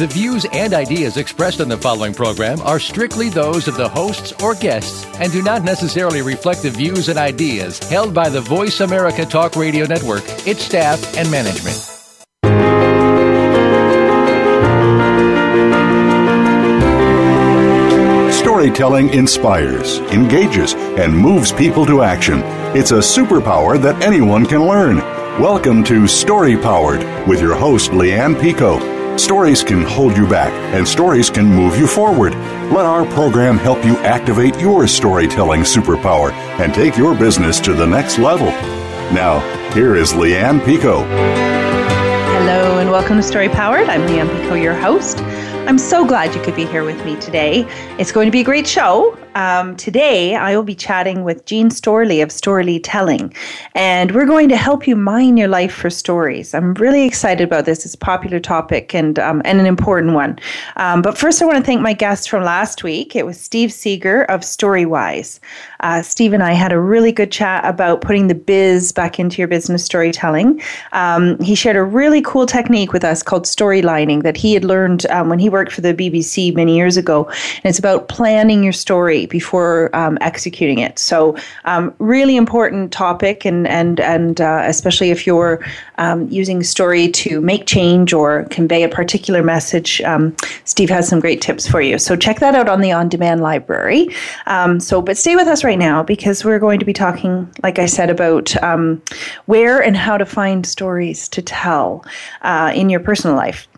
The views and ideas expressed on the following program are strictly those of the hosts or guests and do not necessarily reflect the views and ideas held by the Voice America Talk Radio Network, its staff, and management. Storytelling inspires, engages, and moves people to action. It's a superpower that anyone can learn. Welcome to Story Powered with your host, Leanne Pico. Stories can hold you back, and stories can move you forward. Let our program help you activate your storytelling superpower and take your business to the next level. Now, here is Leanne Pico. Hello, and welcome to Story Powered. I'm Leanne Pico, your host. I'm so glad you could be here with me today. It's going to be a great show. Um, today, I will be chatting with Jean Storlie of Storlietelling, and we're going to help you mine your life for stories. I'm really excited about this. It's a popular topic and um, and an important one. Um, but first, I want to thank my guest from last week. It was Steve Seeger of Storywise. Uh, Steve and I had a really good chat about putting the biz back into your business storytelling. Um, he shared a really cool technique with us called storylining that he had learned um, when he worked for the BBC many years ago, and it's about planning your story before um, executing it. So, um, really important topic, and and and uh, especially if you're um, using story to make change or convey a particular message, um, Steve has some great tips for you. So check that out on the on-demand library. Um, so, but stay with us right now because we're going to be talking, like I said, about where and how to find stories to tell uh, in your personal life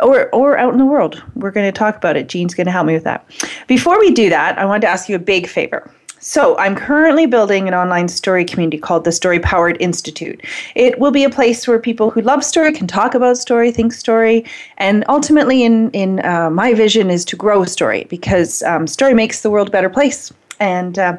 or or out in the world. We're going to talk about it. Jean's going to help me with that. Before we do that, I wanted to ask you a big favor. So, I'm currently building an online story community called the Story Powered Institute. It will be a place where people who love story can talk about story, think story, and ultimately, in in uh, my vision, is to grow story because um, story makes the world a better place. And uh,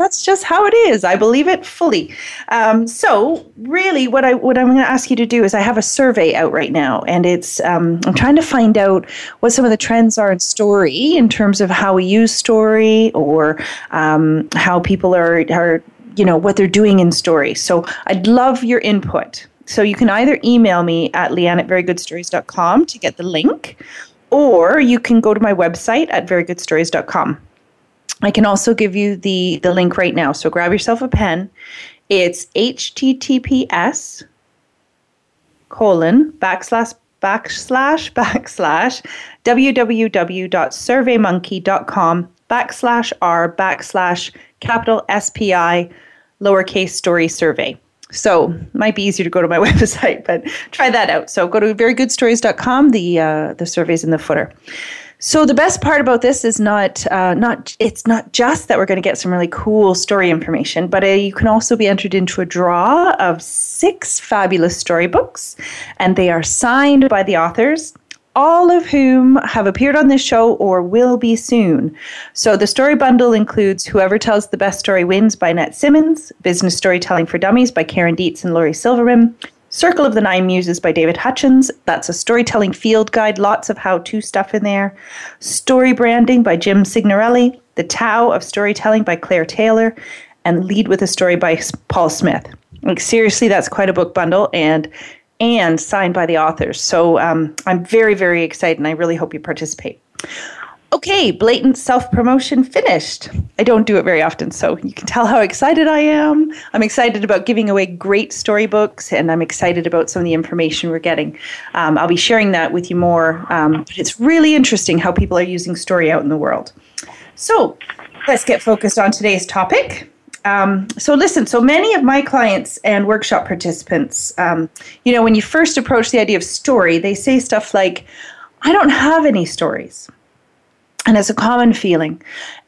that's just how it is. I believe it fully. Um, so, really, what I what I'm going to ask you to do is, I have a survey out right now, and it's um, I'm trying to find out what some of the trends are in story in terms of how we use story or um, how people are are you know what they're doing in story. So, I'd love your input. So you can either email me at leanne at verygoodstories.com to get the link, or you can go to my website at verygoodstories.com. I can also give you the, the link right now. So grab yourself a pen. It's https colon backslash backslash backslash www.surveymonkey.com backslash r backslash capital SPI lowercase story survey. So might be easier to go to my website, but try that out. So go to verygoodstories.com. The uh, the survey's in the footer. So the best part about this is not uh, not it's not just that we're going to get some really cool story information, but uh, you can also be entered into a draw of six fabulous storybooks, and they are signed by the authors. All of whom have appeared on this show or will be soon. So, the story bundle includes Whoever Tells the Best Story Wins by Nett Simmons, Business Storytelling for Dummies by Karen Dietz and Lori Silverman, Circle of the Nine Muses by David Hutchens. That's a storytelling field guide, lots of how to stuff in there. Story Branding by Jim Signorelli. The Tao of Storytelling by Claire Taylor. And Lead with a Story by Paul Smith. Like, seriously, that's quite a book bundle and and signed by the authors. So um, I'm very, very excited and I really hope you participate. Okay, blatant self promotion finished. I don't do it very often, so you can tell how excited I am. I'm excited about giving away great storybooks, and I'm excited about some of the information we're getting. Um, I'll be sharing that with you more, um, but it's really interesting how people are using story out in the world. So let's get focused on today's topic. Um, so listen so many of my clients and workshop participants um, you know when you first approach the idea of story they say stuff like i don't have any stories and it's a common feeling.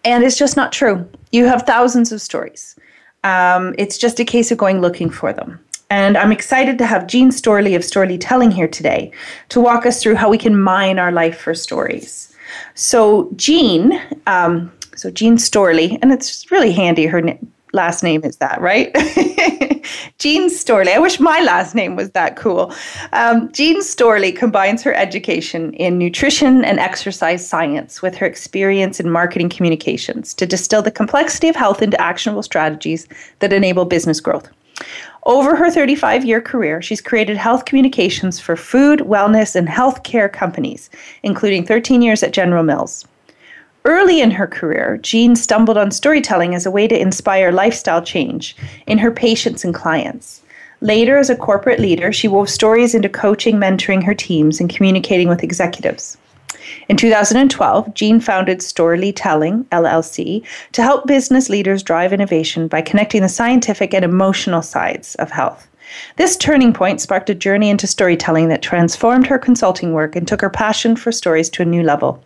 And it's just not true. You have thousands of stories. Um, it's just a case of going looking for them. And I'm excited to have Jean Storlie of Storlietelling here today to walk us through how we can mine our life for stories. So, Jean, um, so Jean Storlie, and it's really handy. Her last name is that, right? Jean Storlie. I wish my last name was that cool. Um, Jean Storlie combines her education in nutrition and exercise science with her experience in marketing communications to distill the complexity of health into actionable strategies that enable business growth. Over her 35 year career, she's created health communications for food, wellness, and healthcare companies, including 13 years at General Mills. Early in her career, Jean stumbled on storytelling as a way to inspire lifestyle change in her patients and clients. Later, as a corporate leader, she wove stories into coaching, mentoring her teams, and communicating with executives. In 2012, Jean founded Storlietelling LLC to help business leaders drive innovation by connecting the scientific and emotional sides of health. This turning point sparked a journey into storytelling that transformed her consulting work and took her passion for stories to a new level.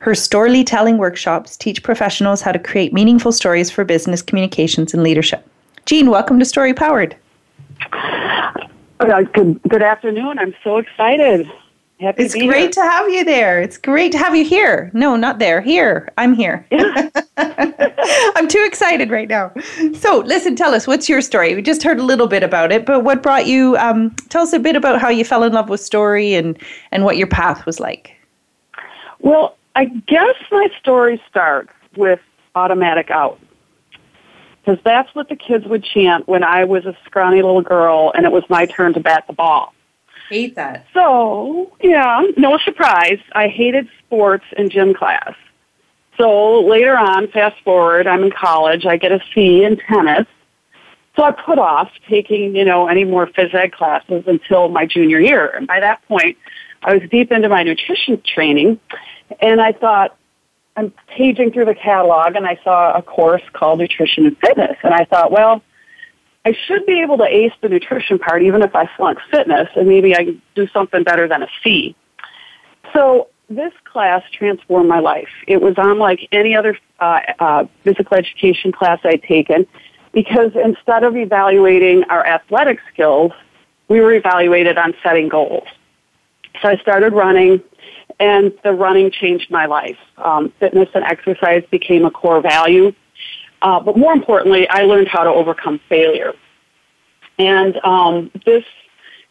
Her storytelling workshops teach professionals how to create meaningful stories for business communications and leadership. Jean, welcome to Story Powered. Uh, good, good afternoon. I'm so excited. Happy it's to great here. to have you there. It's great to have you here. No, not there. Here. I'm here. Yeah. I'm too excited right now. So, listen, tell us, what's your story? We just heard a little bit about it, but what brought you, um, tell us a bit about how you fell in love with story and, and what your path was like. Well, I guess my story starts with automatic out. Because that's what the kids would chant when I was a scrawny little girl and it was my turn to bat the ball. Hate that. So, yeah, no surprise. I hated sports in gym class. So later on, fast forward, I'm in college. I get a C in tennis. So I put off taking, you know, any more phys ed classes until my junior year. And by that point, I was deep into my nutrition training. And I thought, I'm paging through the catalog and I saw a course called Nutrition and Fitness. And I thought, well, I should be able to ace the nutrition part even if I flunk fitness and maybe I do something better than a C. So this class transformed my life. It was unlike any other uh, uh, physical education class I'd taken because instead of evaluating our athletic skills, we were evaluated on setting goals. So I started running, and the running changed my life. Um, fitness and exercise became a core value. Uh, but more importantly, I learned how to overcome failure. And um, this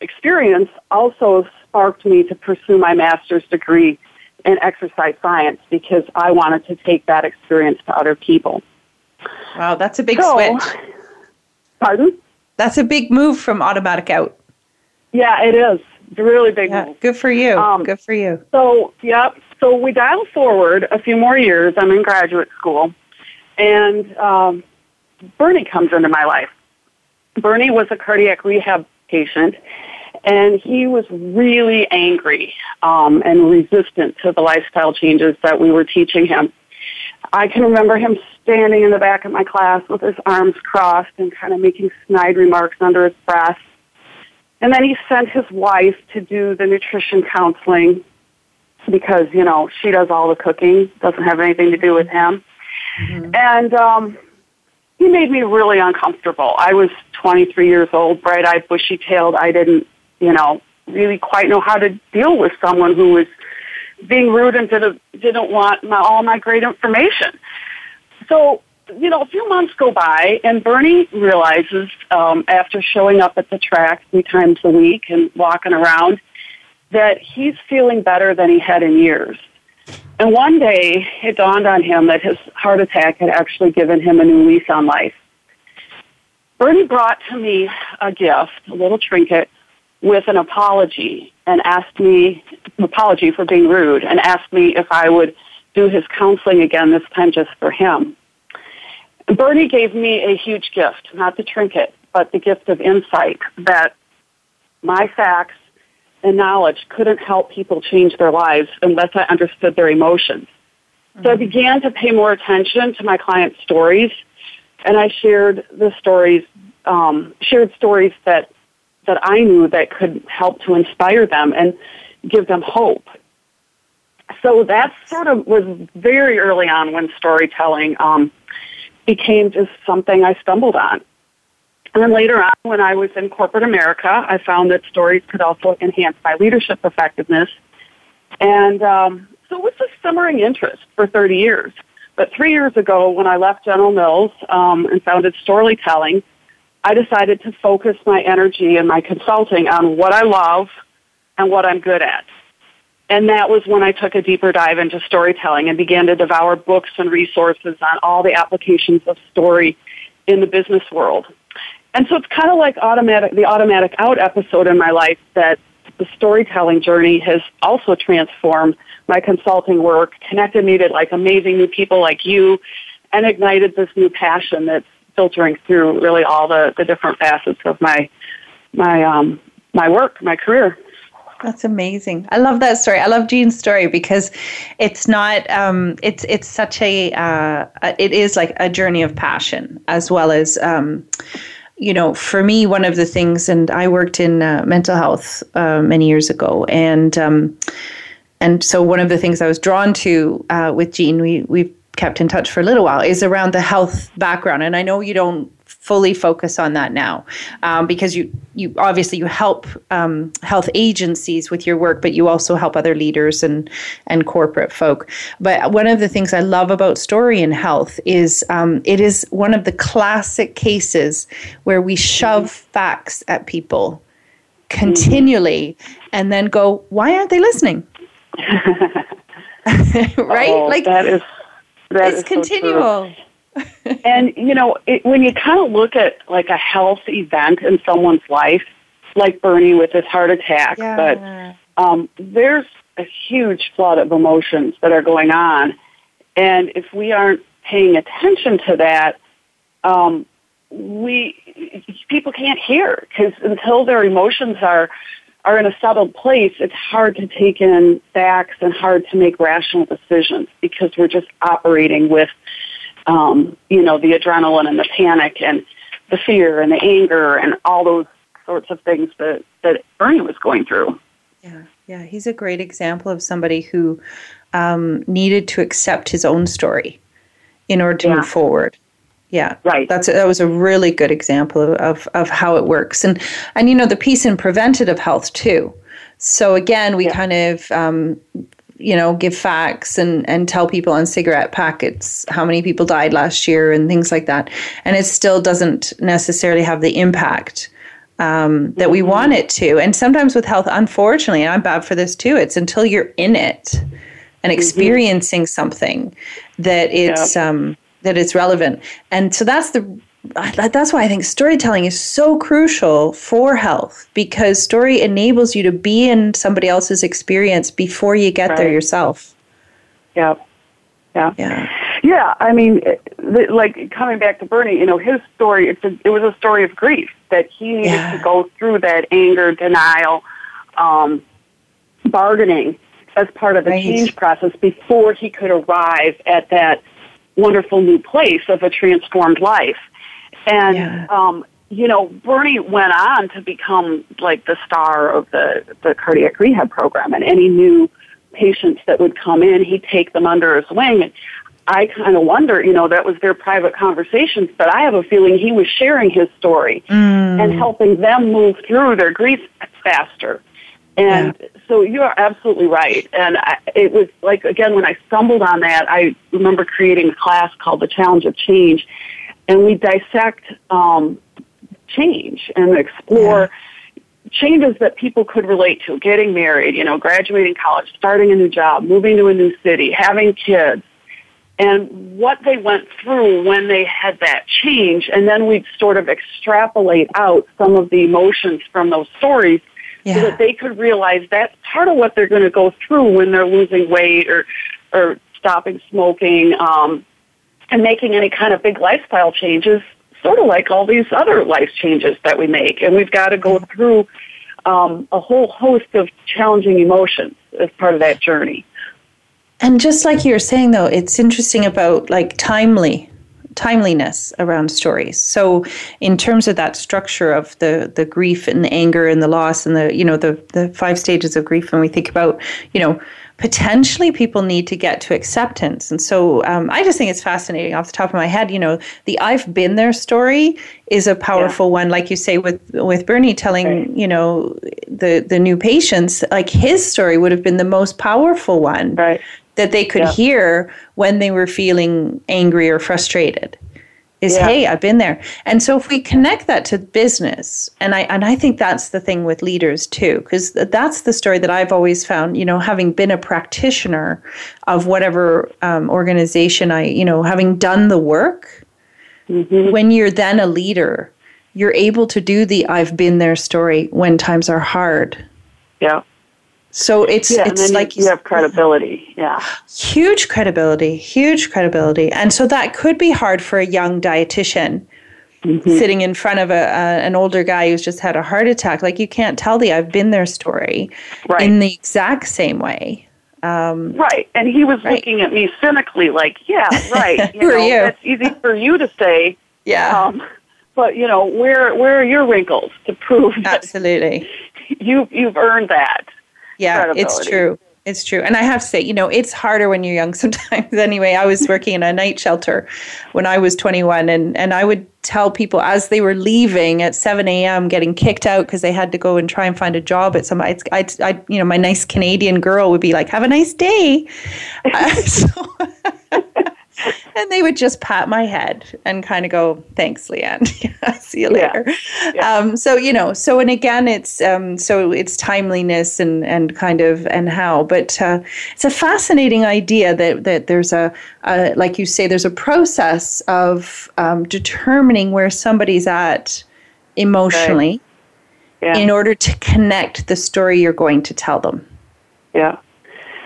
experience also sparked me to pursue my master's degree in exercise science because I wanted to take that experience to other people. Wow, that's a big so, switch. Pardon? That's a big move from automatic out. Yeah, it is. It's a really big yeah, move. Good for you. Um, good for you. So, yep. So we dial forward a few more years. I'm in graduate school. And um, Bernie comes into my life. Bernie was a cardiac rehab patient, and he was really angry um, and resistant to the lifestyle changes that we were teaching him. I can remember him standing in the back of my class with his arms crossed and kind of making snide remarks under his breath. And then he sent his wife to do the nutrition counseling because, you know, she does all the cooking, doesn't have anything to do with him. Mm-hmm. And um, he made me really uncomfortable. I was 23 years old, bright-eyed, bushy-tailed. I didn't, you know, really quite know how to deal with someone who was being rude and didn't, didn't want my, all my great information. So, you know, a few months go by, and Bernie realizes um, after showing up at the track three times a week and walking around that he's feeling better than he had in years. And one day it dawned on him that his heart attack had actually given him a new lease on life. Bernie brought to me a gift, a little trinket, with an apology and asked me, an apology for being rude, and asked me if I would do his counseling again, this time just for him. Bernie gave me a huge gift, not the trinket, but the gift of insight that my facts and knowledge couldn't help people change their lives unless I understood their emotions. Mm-hmm. So I mm-hmm. began to pay more attention to my clients' stories, and I shared the stories, um, shared stories that that I knew that could help to inspire them and give them hope. So that sort of was very early on when storytelling um, became just something I stumbled on. And then later on, when I was in corporate America, I found that stories could also enhance my leadership effectiveness. And um, so it was a simmering interest for 30 years. But three years ago, when I left General Mills um, and founded Storlietelling, I decided to focus my energy and my consulting on what I love and what I'm good at. And that was when I took a deeper dive into storytelling and began to devour books and resources on all the applications of story in the business world. And so it's kind of like automatic, the automatic out episode in my life that the storytelling journey has also transformed my consulting work, connected me to like amazing new people like you, and ignited this new passion that's filtering through really all the, the different facets of my my um my work, my career. That's amazing. I love that story. I love Jean's story because it's not. Um, it's it's such a. Uh, it is like a journey of passion as well as. Um, you know, for me, one of the things, and I worked in uh, mental health uh, many years ago, and um, and so one of the things I was drawn to uh, with Jean, we we've kept in touch for a little while, is around the health background. And I know you don't fully focus on that now um, because you you obviously you help um, health agencies with your work but you also help other leaders and and corporate folk. But one of the things i love about story in health is um, it is one of the classic cases where we shove facts at people continually and then go why aren't they listening? Right? Oh, like that is that it's continual so and you know, it, when you kind of look at like a health event in someone's life, like Bernie with his heart attack, yeah. but um, there's a huge flood of emotions that are going on, and if we aren't paying attention to that, um, we people can't hear because until their emotions are are in a settled place, it's hard to take in facts and hard to make rational decisions because we're just operating with um, you know, the adrenaline and the panic and the fear and the anger and all those sorts of things that, that Bernie was going through. Yeah, yeah. He's a great example of somebody who um, needed to accept his own story in order to yeah. move forward. Yeah, right. That's that was a really good example of of how it works, and and you know the piece in preventative health too. So again, we yeah. kind of um, you know, give facts and, and tell people on cigarette packets how many people died last year and things like that. And it still doesn't necessarily have the impact um, that we want it to. And sometimes with health, unfortunately, and I'm bad for this too, it's until you're in it and mm-hmm. experiencing mm-hmm. something that it's yep. um, that it's relevant. And so that's the that's why I think storytelling is so crucial for health because story enables you to be in somebody else's experience before you get right. there yourself. Yeah. Yeah. Yeah. Yeah. I mean, like coming back to Bernie, you know, his story, it's a, it was a story of grief that he needed yeah. to go through that anger, denial, um, bargaining as part of the right. change process before he could arrive at that wonderful new place of a transformed life. And yeah. um, you know, Bernie went on to become like the star of the the cardiac rehab program, and any new patients that would come in, he'd take them under his wing. And I kind of wonder, you know, that was their private conversations, but I have a feeling he was sharing his story mm. and helping them move through their grief faster. And yeah. So you are absolutely right. And I, it was like, again, when I stumbled on that, I remember creating a class called The Challenge of Change and we dissect um, change and explore yeah. changes that people could relate to getting married you know graduating college starting a new job moving to a new city having kids and what they went through when they had that change and then we'd sort of extrapolate out some of the emotions from those stories yeah. so that they could realize that's part of what they're going to go through when they're losing weight or or stopping smoking um, and making any kind of big lifestyle changes, sort of like all these other life changes that we make. And we've got to go through um, a whole host of challenging emotions as part of that journey. And just like you were saying, though, it's interesting about like timely timeliness around stories. So in terms of that structure of the the grief and the anger and the loss and the you know the the five stages of grief when we think about you know potentially people need to get to acceptance. And so um, I just think it's fascinating off the top of my head. You know, the I've been there story is a powerful yeah. one, like you say with with Bernie telling right. you know the the new patients, like his story would have been the most powerful one. Right. That they could Yeah. hear when they were feeling angry or frustrated is Yeah. hey i've been there and so if we connect that to business and i and i think that's the thing with leaders too because that's the story that i've always found you know having been a practitioner of whatever um, organization i you know having done the work Mm-hmm. when you're then a leader you're able to do the i've been there story when times are hard Yeah. So it's Yeah. it's like you, you have credibility. Yeah. huge credibility, huge credibility. And so that could be hard for a young dietitian sitting in front of a, a an older guy who's just had a heart attack. Like you can't tell the I've been there story Right. in the exact same way. Right. And he was Right. looking at me cynically, like, yeah, right. Who are know, you? It's easy for you to say. Yeah. Um, but you know, where where are your wrinkles to prove that Absolutely. you you've earned that? Yeah, it's true. It's true. And I have to say, you know, it's harder when you're young sometimes. anyway, I was working in a night shelter when I was 21, and, and I would tell people as they were leaving at 7 a.m., getting kicked out because they had to go and try and find a job at some, I'd, I'd, I'd, you know, my nice Canadian girl would be like, have a nice day. Uh, so- and they would just pat my head and kind of go, "Thanks, Leanne. See you later." Yeah. Um, so you know, so and again, it's um, so it's timeliness and and kind of and how, but uh, it's a fascinating idea that that there's a, a like you say, there's a process of um, determining where somebody's at emotionally Yeah. in order to connect the story you're going to tell them. yeah.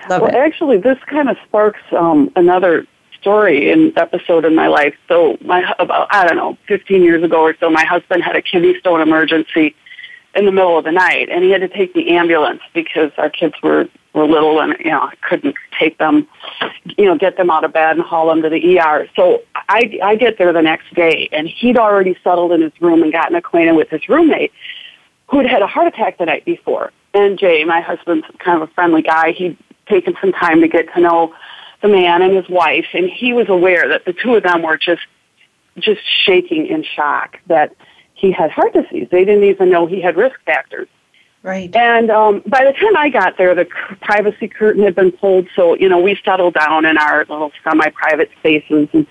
Love Well, it. actually, this kind of sparks um, another story and episode in my life. So, my about I don't know, 15 years ago or so, my husband had a kidney stone emergency in the middle of the night, and he had to take the ambulance because our kids were were little, and you know, I couldn't take them, you know, get them out of bed and haul them to the ER. So I I get there the next day, and he'd already settled in his room and gotten acquainted with his roommate, who'd had a heart attack the night before. And Jay, my husband's kind of a friendly guy. He'd taken some time to get to know the man and his wife, and he was aware that the two of them were just just shaking in shock that he had heart disease. They didn't even know he had risk factors. Right. And um, by the time I got there, the privacy curtain had been pulled, so you know we settled down in our little semi-private spaces, and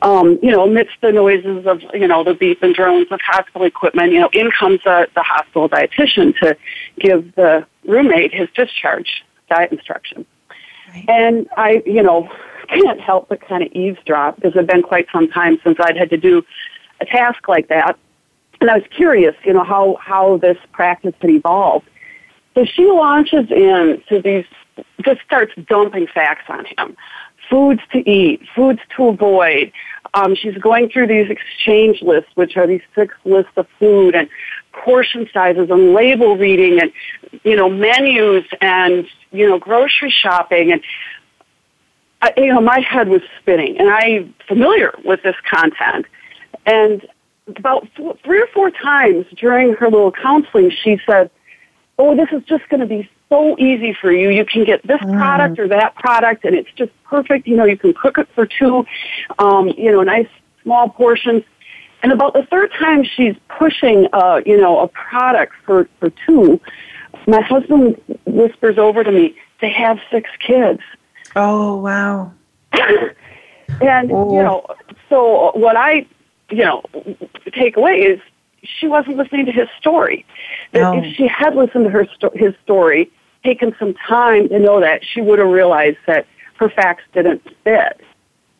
um, you know amidst the noises of you know the beep and drones of hospital equipment, you know in comes the, the hospital dietitian to give the roommate his discharge diet instructions. And I, you know, can't help but kind of eavesdrop because it's been quite some time since I'd had to do a task like that. And I was curious, you know, how, how this practice had evolved. So she launches in into these, just starts dumping facts on him. Foods to eat, foods to avoid. Um, she's going through these exchange lists, which are these six lists of food and portion sizes and label reading and, you know, menus and, you know, grocery shopping. And, I, you know, my head was spinning and I'm familiar with this content. And about four, three or four times during her little counseling, she said, oh, this is just going to be so easy for you. You can get this product or that product, and it's just perfect. You know, you can cook it for two, um, you know, nice small portions. And about the third time she's pushing, uh, you know, a product for, for two, my husband whispers over to me, they have six kids. Oh wow. And, Oh. you know, so what I, you know, take away is she wasn't listening to his story. That No. If she had listened to her sto- his story, taken some time to know that, she would have realized that her facts didn't fit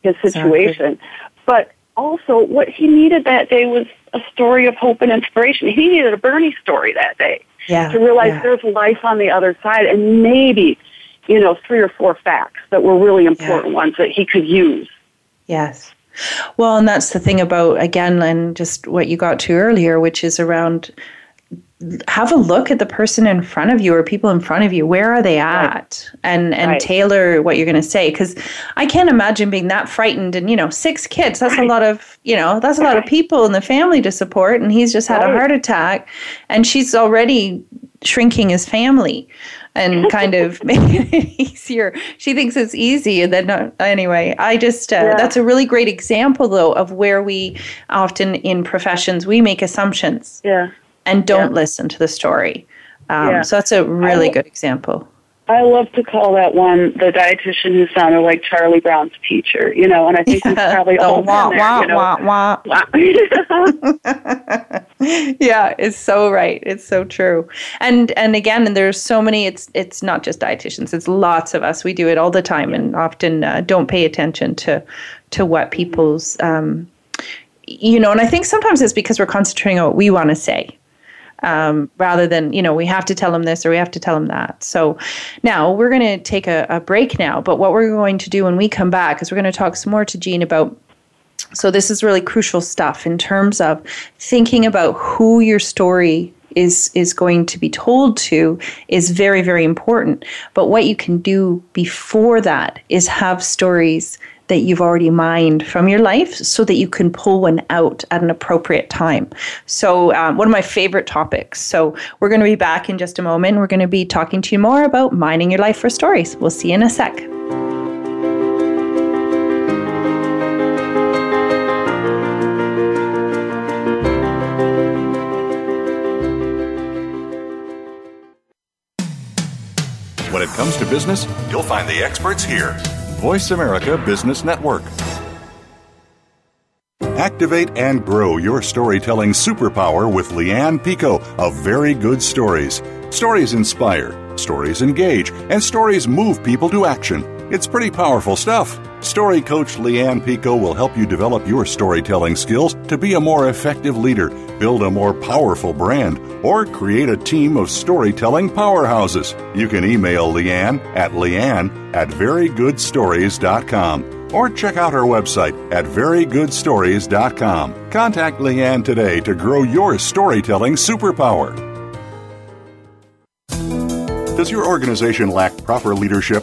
his Exactly. situation. But also, what he needed that day was a story of hope and inspiration. He needed a Bernie story that day Yeah. to realize yeah. there's life on the other side, and maybe, you know, three or four facts that were really important ones that he could use. Yes. Well, and that's the thing about, again, and just what you got to earlier, which is around have a look at the person in front of you or people in front of you. Where are they at? And and Right. tailor what you're going to say. Because I can't imagine being that frightened. And, you know, six kids, that's a lot of, you know, that's a lot of people in the family to support. And he's just had a heart attack and she's already shrinking his family and kind of making it easier. She thinks it's easy, and then uh, anyway, I just uh, Yeah. that's a really great example though of where we often in professions we make assumptions Yeah. And don't listen to the story. Um, Yeah. So that's a really I- good example. I love to call that one the dietitian who sounded like Charlie Brown's teacher, you know, and I think we've probably all wah, been there, wah, you know. wah, wah. yeah, it's so right. It's so true. And and again, and there's so many. It's it's not just dietitians. It's lots of us. We do it all the time, and often uh, don't pay attention to to what people's um, you know. And I think sometimes it's because we're concentrating on what we want to say um, rather than, you know, we have to tell them this or we have to tell them that. So now we're going to take a, a break now. But what we're going to do when we come back is we're going to talk some more to Jean about so this is really crucial stuff in terms of thinking about who your story is is going to be told to is very very important. But what you can do before that is have stories that you've already mined from your life so that you can pull one out at an appropriate time. So, um, one of my favorite topics. So, we're going to be back in just a moment. We're going to be talking to you more about mining your life for stories. We'll see you in a sec. When it comes to business, you'll find the experts here. Voice America Business Network. Activate and grow your storytelling superpower with Leanne Pico of Very Good Stories. Stories inspire, stories engage, and stories move people to action. It's pretty powerful stuff. Story coach Leanne Pico will help you develop your storytelling skills to be a more effective leader, build a more powerful brand, or create a team of storytelling powerhouses. You can email Leanne at leanne at verygoodstories.com or check out her website at verygoodstories.com. Contact Leanne today to grow your storytelling superpower. Does your organization lack proper leadership?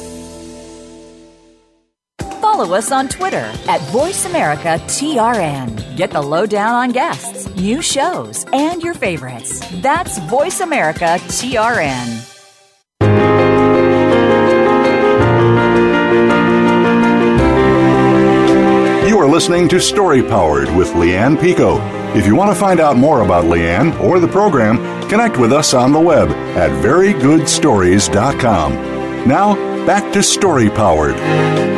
Follow us on Twitter at VoiceAmericaTRN. Get the lowdown on guests, new shows, and your favorites. That's VoiceAmericaTRN. You are listening to Story Powered with Leanne Pico. If you want to find out more about Leanne or the program, connect with us on the web at verygoodstories.com. Now, back to Story Powered.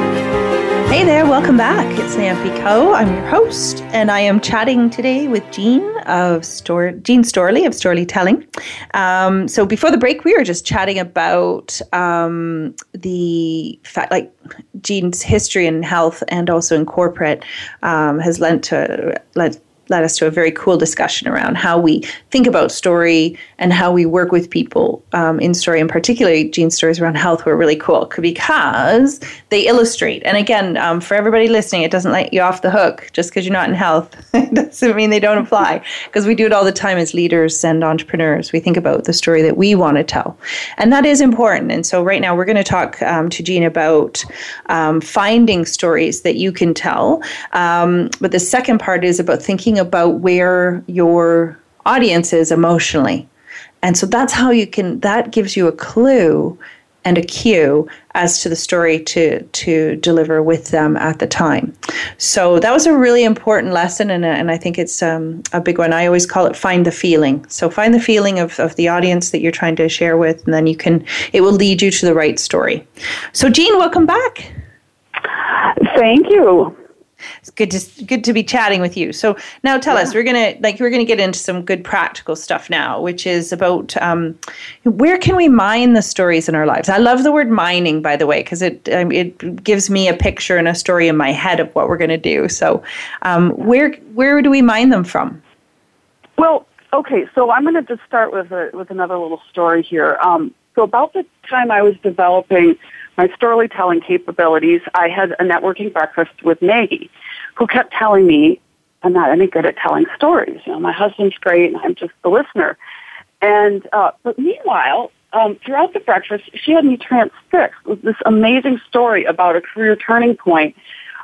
Hey there, welcome back. It's Leanne Pico. I'm your host, and I am chatting today with Jean of Jean Storlie of Storlietelling. Um, so before the break, we were just chatting about um, the fact, like Jean's history in health and also in corporate um, has led to led led us to a very cool discussion around how we think about story and how we work with people um, in story, and particularly Jean's stories around health were really cool because they illustrate. And again, um, for everybody listening, it doesn't let you off the hook just because you're not in health. it doesn't mean they don't apply because we do it all the time as leaders and entrepreneurs. We think about the story that we want to tell, and that is important. And so, right now, we're going to talk um, to Jean about um, finding stories that you can tell. Um, but the second part is about thinking about where your audience is emotionally. And so that's how you can, that gives you a clue and a cue as to the story to to deliver with them at the time. So that was a really important lesson, and, and I think it's um, a big one. I always call it find the feeling. So find the feeling of, of the audience that you're trying to share with, and then you can it will lead you to the right story. So Jean, welcome back. Thank you. It's good to good to be chatting with you. So now tell yeah. us, we're gonna like we're gonna get into some good practical stuff now, which is about um, where can we mine the stories in our lives. I love the word mining, by the way, because it um, it gives me a picture and a story in my head of what we're gonna do. So um, where where do we mine them from? Well, okay, so I'm gonna just start with a, with another little story here. Um, so about the time I was developing my storytelling capabilities, I had a networking breakfast with Maggie, who kept telling me I'm not any good at telling stories. You know, my husband's great, and I'm just the listener. And uh, but meanwhile, um, throughout the breakfast, she had me transfixed with this amazing story about a career turning point.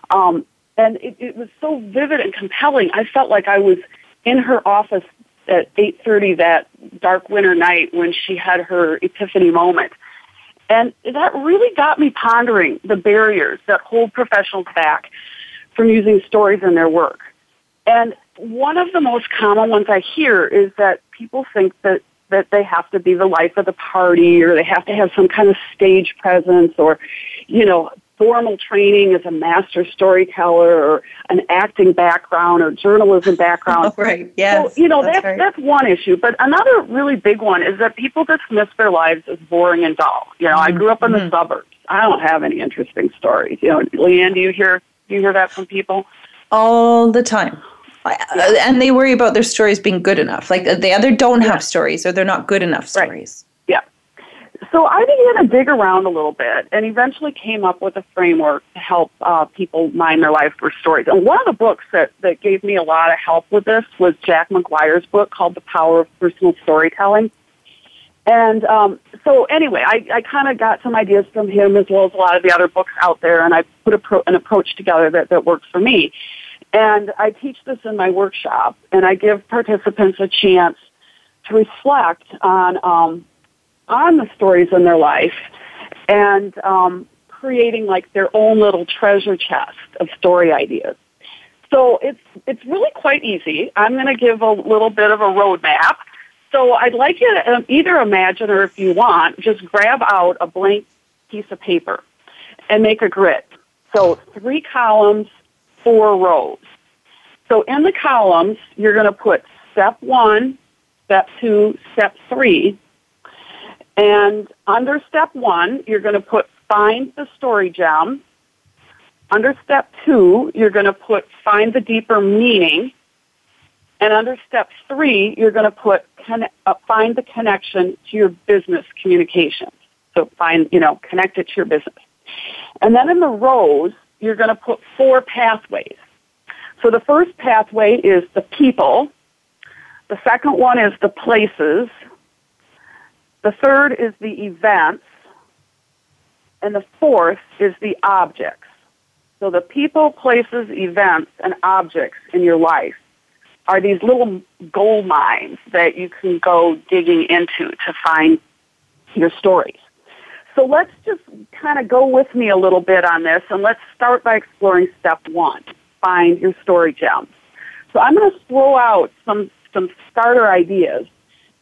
Um, and it, it was so vivid and compelling. I felt like I was in her office at 8.30 that dark winter night when she had her epiphany moment. And that really got me pondering the barriers that hold professionals back from using stories in their work. And one of the most common ones I hear is that people think that that they have to be the life of the party or they have to have some kind of stage presence or you know formal training as a master storyteller or an acting background or journalism background. Oh, right. Yes. So, you know, that's, that's, right. that's one issue. But another really big one is that people dismiss their lives as boring and dull. You know, I grew up in the Mm-hmm. suburbs. I don't have any interesting stories. You know, Leanne, do you hear do you hear that from people? all the time. I- And they worry about their stories being good enough. Like they either don't have stories or they're not good enough stories. Yeah. So I began to dig around a little bit and eventually came up with a framework to help uh, people mind their life for stories. And one of the books that, that gave me a lot of help with this was Jack Maguire's book called The Power of Personal Storytelling. And um, so anyway, I, I kind of got some ideas from him as well as a lot of the other books out there, and I put a pro- an approach together that, that works for me. And I teach this in my workshop, and I give participants a chance to reflect on um, on the stories in their life and um, creating like their own little treasure chest of story ideas. So it's it's really quite easy. I'm going to give a little bit of a roadmap. So I'd like you to um, either imagine or if you want, just grab out a blank piece of paper and make a grid. So three columns, four rows. So in the columns, you're going to put step one, step two, step three. And under step one, you're going to put find the story gem. Under step two, you're going to put find the deeper meaning. And under step three, you're going to put uh, find the connection to your business communications. So find, you know, connect it to your business. And then in the rows, you're going to put four pathways. So the first pathway is the people. The second one is the places. The third is the events. And the fourth is the objects. So the people, places, events, and objects in your life are these little gold mines that you can go digging into to find your stories. So let's just kind of go with me a little bit on this and let's start by exploring step one, find your story gems. So I'm going to throw out some, some starter ideas.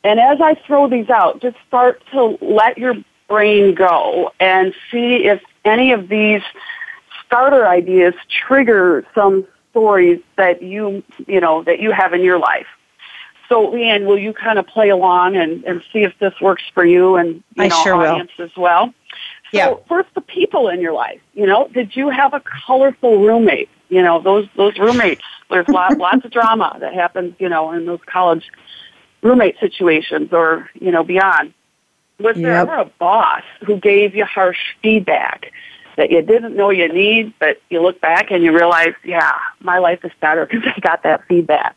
And as I throw these out, just start to let your brain go and see if any of these starter ideas trigger some stories that you, you know, that you have in your life. So, Leanne, will you kind of play along and, and see if this works for you and you I know, sure will. audience as well? So, Yeah. first, the people in your life. You know, did you have a colorful roommate? You know, those those roommates. There's lot, lots of drama that happens. You know, in those college roommate situations or you know beyond. Was there ever a boss who gave you harsh feedback that you didn't know you need, but you look back and you realize, yeah, my life is better because I got that feedback.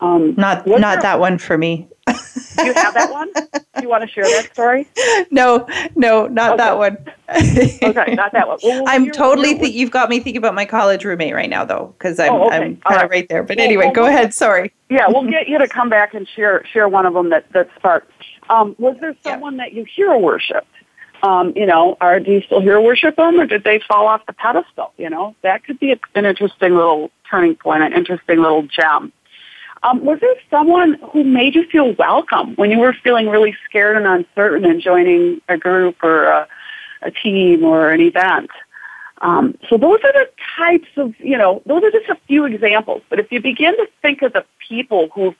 Um, Not not there- that one for me. Do you have that one? Do you want to share that story? no, no, not that one. Okay, not that one. Well, I'm you're- totally you're- think you've got me thinking about my college roommate right now though cuz I'm Oh, okay. I'm kind of right. right there. But Well, anyway, well, go ahead, sorry. Yeah, we'll get you to come back and share share one of them that that sparked. Um, was there Yeah. someone that you hero worshipped? Um, you know, or do you still hero worship them, or did they fall off the pedestal? You know, that could be a, an interesting little turning point, an interesting little gem. Um, was there someone who made you feel welcome when you were feeling really scared and uncertain in joining a group or a, a team or an event? Um, so those are the types of, you know, those are just a few examples. But if you begin to think of the people who've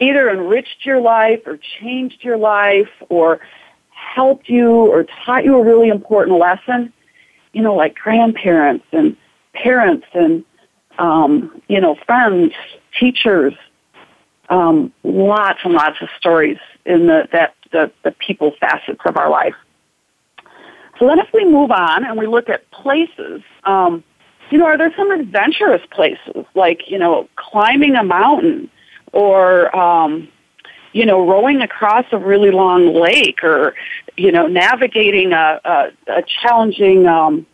either enriched your life or changed your life or helped you or taught you a really important lesson, you know, like grandparents and parents and, um, you know, friends, teachers, um, lots and lots of stories in the, that, the, the people facets of our life. So then if we move on and we look at places, um, you know, are there some adventurous places like, you know, climbing a mountain or, um, you know, rowing across a really long lake or, you know, navigating a, a, a challenging, um,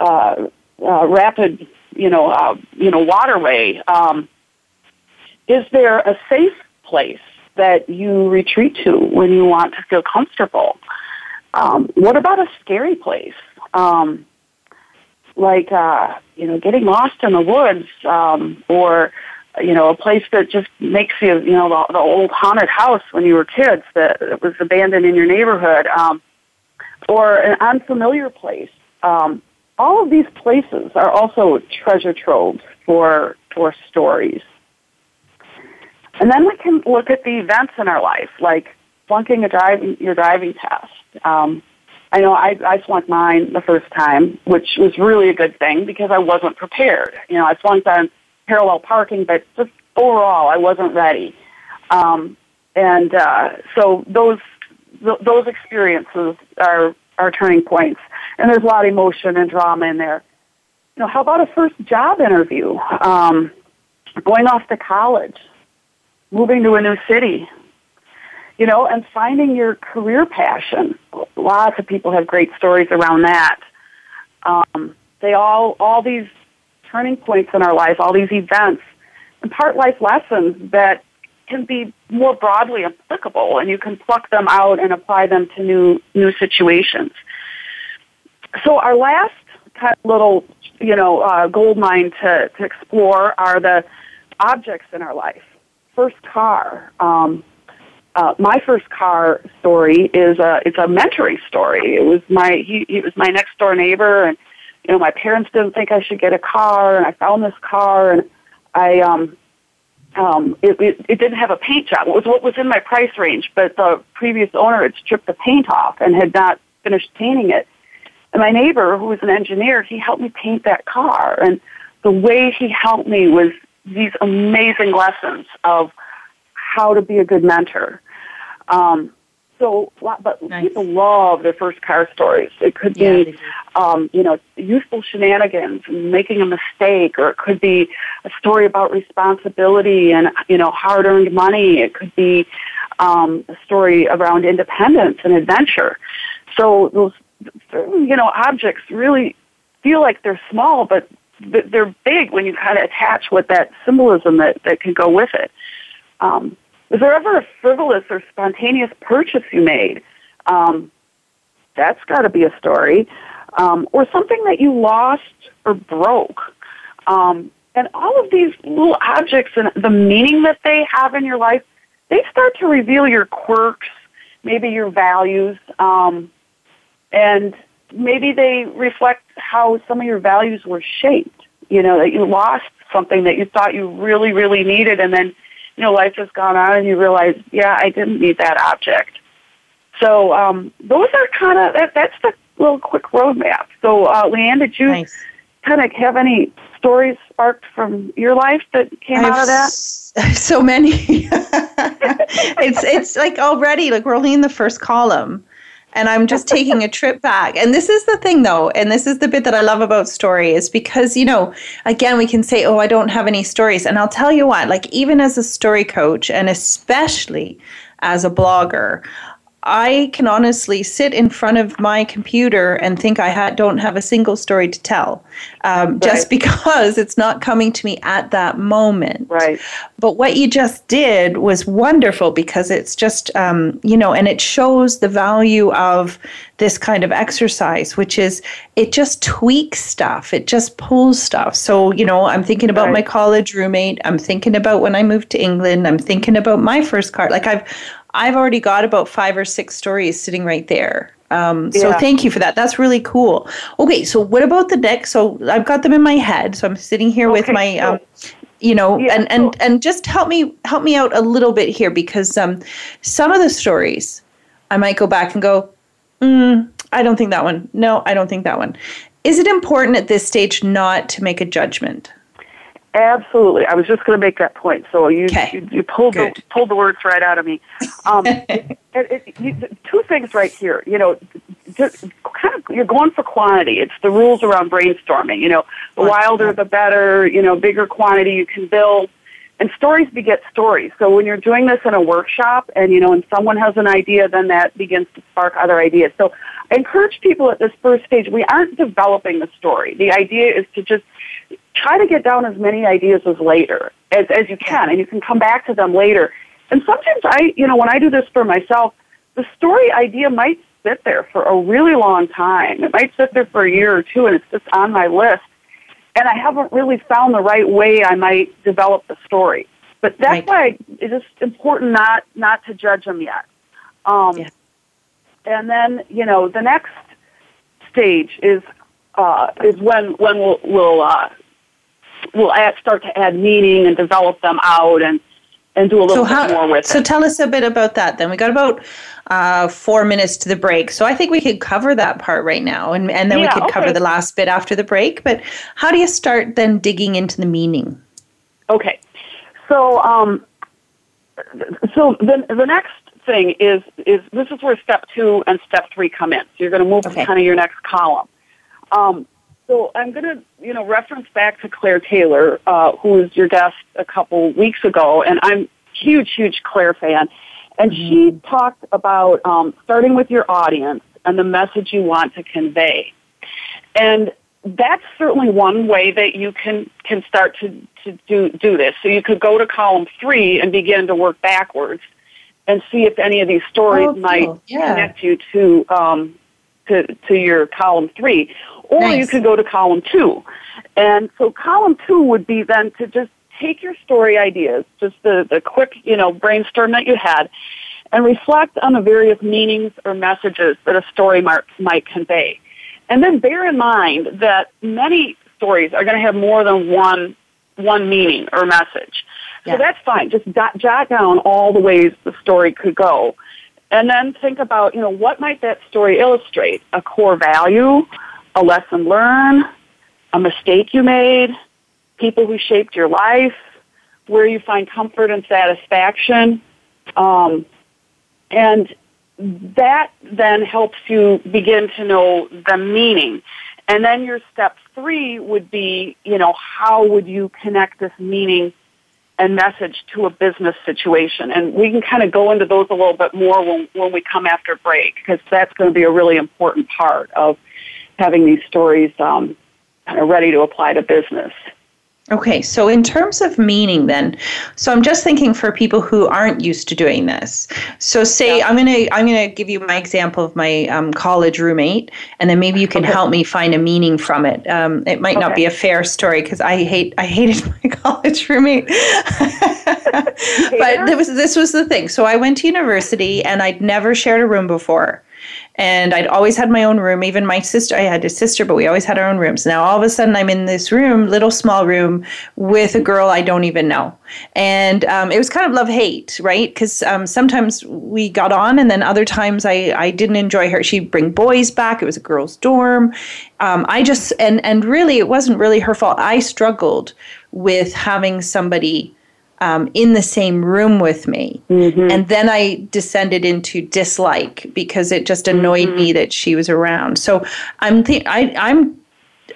uh, uh, rapid, you know, uh, you know, waterway. Um, is there a safe place that you retreat to when you want to feel comfortable? Um, what about a scary place? Um, like, uh, you know, getting lost in the woods, um, or, you know, a place that just makes you, you know, the, the old haunted house when you were kids that, that was abandoned in your neighborhood, um, or an unfamiliar place. Um, all of these places are also treasure troves for, for stories. And then we can look at the events in our life, like flunking a driving, your driving test. Um, I know I, I flunked mine the first time, which was really a good thing because I wasn't prepared. You know, I flunked on parallel parking, but just overall, I wasn't ready. Um, and uh, so those th- those experiences are are turning points, and there's a lot of emotion and drama in there. You know, how about a first job interview? Um, going off to college, moving to a new city, you know, and finding your career passion. Lots of people have great stories around that. Um, they all, all these turning points in our life, all these events, impart life lessons that can be more broadly applicable, and you can pluck them out and apply them to new new situations. So our last little, you know, uh, gold mine to, to explore are the objects in our life. First car. Um, uh, my first car story is a it's a mentoring story. It was my he, he was my next door neighbor, and you know my parents didn't think I should get a car, and I found this car, and I um um it it, it didn't have a paint job. It was what was in my price range, but the previous owner had stripped the paint off and had not finished painting it. And my neighbor, who was an engineer, he helped me paint that car, and the way he helped me was these amazing lessons of how to be a good mentor. Um, so, but nice. people love their first car stories. It could be, yeah, um, you know, useful shenanigans and making a mistake, or it could be a story about responsibility and, you know, hard-earned money. It could be um, a story around independence and adventure. So those, you know, objects really feel like they're small, but they're big when you kind of attach what that symbolism that, that can go with it. Um, was there ever a frivolous or spontaneous purchase you made? Um, that's got to be a story. Um, or something that you lost or broke. Um, and all of these little objects and the meaning that they have in your life, they start to reveal your quirks, maybe your values, um, and maybe they reflect how some of your values were shaped. You know, that you lost something that you thought you really, really needed, and then you know, life has gone on and you realize, yeah, I didn't need that object. So um, those are kind of that, that's the little quick roadmap. So, uh, Leanne, did you nice. kind of have any stories sparked from your life that came I've out of that? So many. it's it's like already like we're only in the first column and I'm just taking a trip back. And this is the thing though, and this is the bit that I love about story is because, you know, again, we can say, oh, I don't have any stories. And I'll tell you what, like even as a story coach and especially as a blogger, I can honestly sit in front of my computer and think I ha- don't have a single story to tell, um, right. just because it's not coming to me at that moment. Right. But what you just did was wonderful because it's just, um, you know, and it shows the value of this kind of exercise, which is it just tweaks stuff, it just pulls stuff. So, you know, I'm thinking about right. my college roommate, I'm thinking about when I moved to England, I'm thinking about my first car. Like I've I've already got about five or six stories sitting right there. Um, so yeah. thank you for that. That's really cool. Okay, so what about the deck? So I've got them in my head. So I'm sitting here okay, with my, um, you know, yeah, and and and just help me help me out a little bit here because um, some of the stories I might go back and go, mm, I don't think that one. No, I don't think that one. Is it important at this stage not to make a judgment? Absolutely. I was just going to make that point. So you okay. you, you, pulled the pulled the words right out of me. Um, it, it, you, two things right here. You know, just kind of you're going for quantity. It's the rules around brainstorming. You know, the wilder the better. You know, bigger quantity you can build. And stories beget stories. So when you're doing this in a workshop and, you know, and someone has an idea, then that begins to spark other ideas. So I encourage people at this first stage, we aren't developing the story. The idea is to just try to get down as many ideas as later as, as you can, and you can come back to them later. And sometimes I, you know, when I do this for myself, the story idea might sit there for a really long time. It might sit there for a year or two, and it's just on my list and I haven't really found the right way I might develop the story. But that's right. why it's just important not not to judge them yet. Um, yeah. And then you know the next stage is uh, is when when we'll we'll uh, we'll add, start to add meaning and develop them out and and do a little so how, more with so it. So tell us a bit about that. Then we got about uh, four minutes to the break, so I think we could cover that part right now, and and then yeah, we could okay. cover the last bit after the break. But how do you start then digging into the meaning? Okay, so um, so the the next thing is is this is where step two and step three come in. So you're going to move okay. to kind of your next column. Um, so I'm going to, you know, reference back to Claire Taylor, uh, who was your guest a couple weeks ago, and I'm huge, huge Claire fan. And mm-hmm. she talked about um, starting with your audience and the message you want to convey. And that's certainly one way that you can, can start to, to do, do this. So you could go to column three and begin to work backwards and see if any of these stories oh, cool. might yeah. connect you to, um, to, to your column three. Or nice. you could go to column two. And so column two would be then to just take your story ideas, just the, the quick, you know, brainstorm that you had, and reflect on the various meanings or messages that a story might, might convey. And then bear in mind that many stories are going to have more than one, one meaning or message. Yeah. So that's fine. Just jot, jot down all the ways the story could go. And then think about, you know, what might that story illustrate? A core value, a lesson learned, a mistake you made, people who shaped your life, where you find comfort and satisfaction. Um, and that then helps you begin to know the meaning. And then your step three would be, you know, how would you connect this meaning and message to a business situation? And we can kind of go into those a little bit more when, when we come after break, because that's going to be a really important part of having these stories um, kind of ready to apply to business. Okay, so in terms of meaning, then, so I'm just thinking for people who aren't used to doing this. So, say yeah. I'm gonna I'm gonna give you my example of my um, college roommate, and then maybe you can okay. help me find a meaning from it. Um, it might okay. not be a fair story because I hate I hated my college roommate, but was, this was the thing. So I went to university, and I'd never shared a room before and I'd always had my own room. Even my sister, I had a sister, but we always had our own rooms. Now all of a sudden, I'm in this room, little small room, with a girl I don't even know, and um, it was kind of love hate, right? Because um, sometimes we got on, and then other times I I didn't enjoy her. She'd bring boys back. It was a girls' dorm. Um, I just and and really, it wasn't really her fault. I struggled with having somebody um, in the same room with me. Mm-hmm. And then I descended into dislike because it just annoyed mm-hmm. me that she was around. So I'm th- I, I'm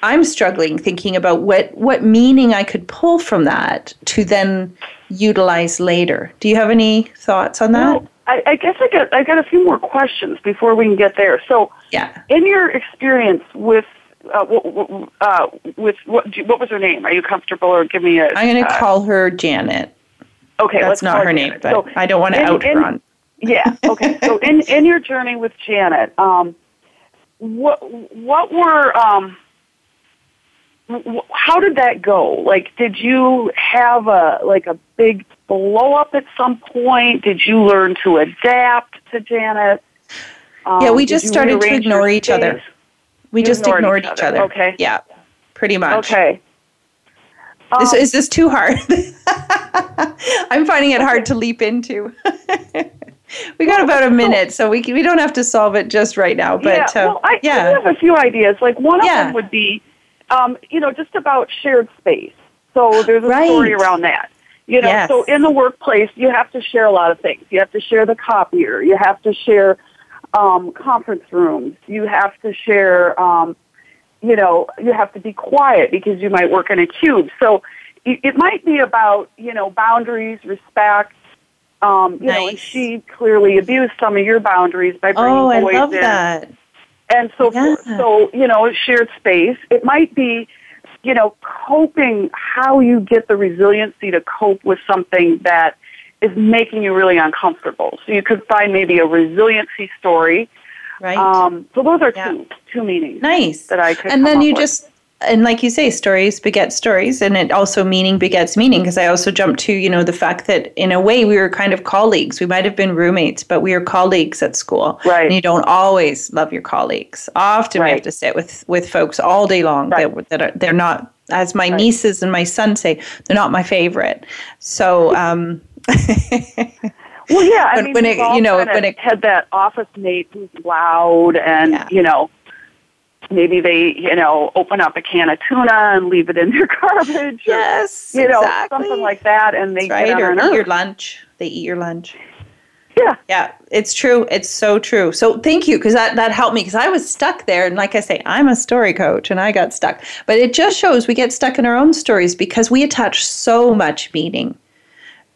I'm struggling thinking about what what meaning I could pull from that to then utilize later. Do you have any thoughts on that? Well, I, I guess I got I got a few more questions before we can get there. So, yeah, in your experience with uh, uh, with what, what was her name? Are you comfortable, or give me a? I'm going to uh, call her Janet. Okay, that's not her name, but so I don't want to out her on. Yeah. Okay. so in in your journey with Janet, um, what what were um, how did that go? Like, did you have a like a big blow up at some point? Did you learn to adapt to Janet? Um, yeah, we just started to ignore each other. We you just ignored, ignored each, other. each other. Okay. Yeah, pretty much. Okay. Um, is, is this too hard? I'm finding it hard to leap into. we got about a minute, so we can, we don't have to solve it just right now. But yeah, uh, well, I, yeah. I have a few ideas. Like one of yeah. them would be, um, you know, just about shared space. So there's a right. story around that. You know, yes. so in the workplace, you have to share a lot of things. You have to share the copier. You have to share um, conference rooms. You have to share. Um, you know, you have to be quiet because you might work in a cube. So it, it might be about you know boundaries, respect. Um, you know, and she clearly abused some of your boundaries by bringing Oh, I love in that. and so Yeah. so you know shared space it might be you know coping how you get the resiliency to cope with something that is making you really uncomfortable so you could find maybe a resiliency story Right. um, so those are Yeah. two two meanings nice. that I could and then you with. just and like you say stories beget stories and it also meaning begets meaning because i also jumped to you know the fact that in a way we were kind of colleagues we might have been roommates but we are colleagues at school Right. and you don't always love your colleagues often we have to sit with with folks all day long Right. that, that are they're not as my nieces and my son say they're not my favorite so um well yeah I when- mean when it- you know, when it- had that office mate who's loud and Yeah. you know maybe they you know open up a can of tuna and leave it in their garbage or, yes you know exactly. something like that and they right or eat your lunch they eat your lunch yeah Yeah, it's true. It's so true. So thank you because that, that helped me because I was stuck there. And like I say, I'm a story coach and I got stuck. But it just shows we get stuck in our own stories because we attach so much meaning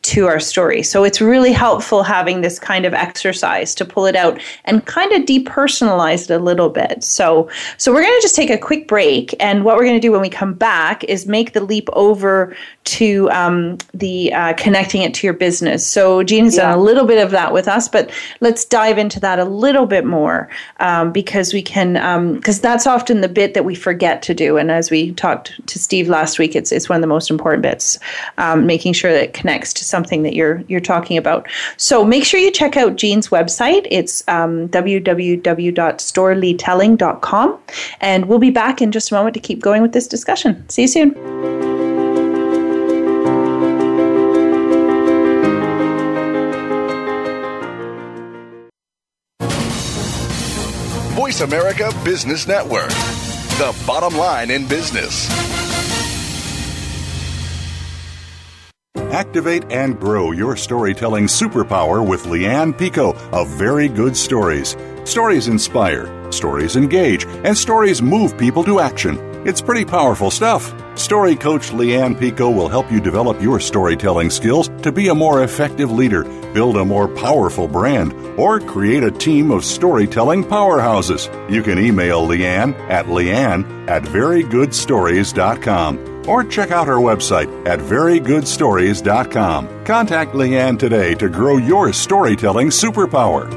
to our story. So it's really helpful having this kind of exercise to pull it out and kind of depersonalize it a little bit. So so we're going to just take a quick break and what we're going to do when we come back is make the leap over to um, the uh, connecting it to your business. So Jean has done a little bit of that with us, but let's dive into that a little bit more um, because we can because that's often the bit that we forget to do. And as we talked to Steve last week, it's it's one of the most important bits, um, making sure that it connects to something that you're you're talking about. So make sure you check out Jean's website. It's um, and we'll be back in just a moment to keep going with this discussion. See you soon. Voice America Business Network, the bottom line in business. Activate and grow your storytelling superpower with Leanne Pico of Very Good Stories. Stories inspire, stories engage, and stories move people to action. It's pretty powerful stuff. Story coach Leanne Pico will help you develop your storytelling skills to be a more effective leader, build a more powerful brand, or create a team of storytelling powerhouses. You can email Leanne at leanne at verygoodstories.com or check out her website at verygoodstories.com. Contact Leanne today to grow your storytelling superpower.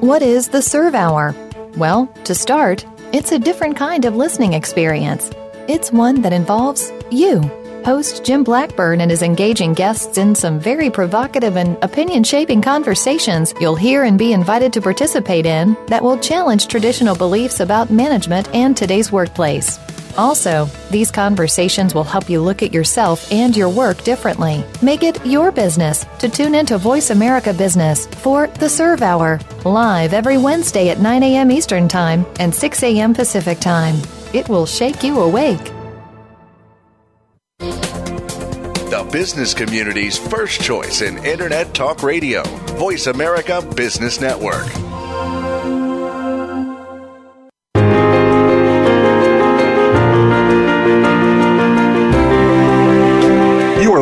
What is the Serve Hour? Well, to start, it's a different kind of listening experience. It's one that involves you. Host Jim Blackburn and his engaging guests in some very provocative and opinion shaping conversations you'll hear and be invited to participate in that will challenge traditional beliefs about management and today's workplace. Also, these conversations will help you look at yourself and your work differently. Make it your business to tune into Voice America Business for The Serve Hour, live every Wednesday at 9 a.m. Eastern Time and 6 a.m. Pacific Time. It will shake you awake. The business community's first choice in Internet Talk Radio. Voice America Business Network.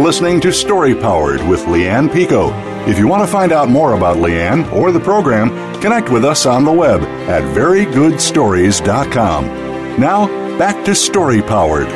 Listening to Story Powered with Leanne Pico. If you want to find out more about Leanne or the program, connect with us on the web at verygoodstories.com. Now, back to Story Powered.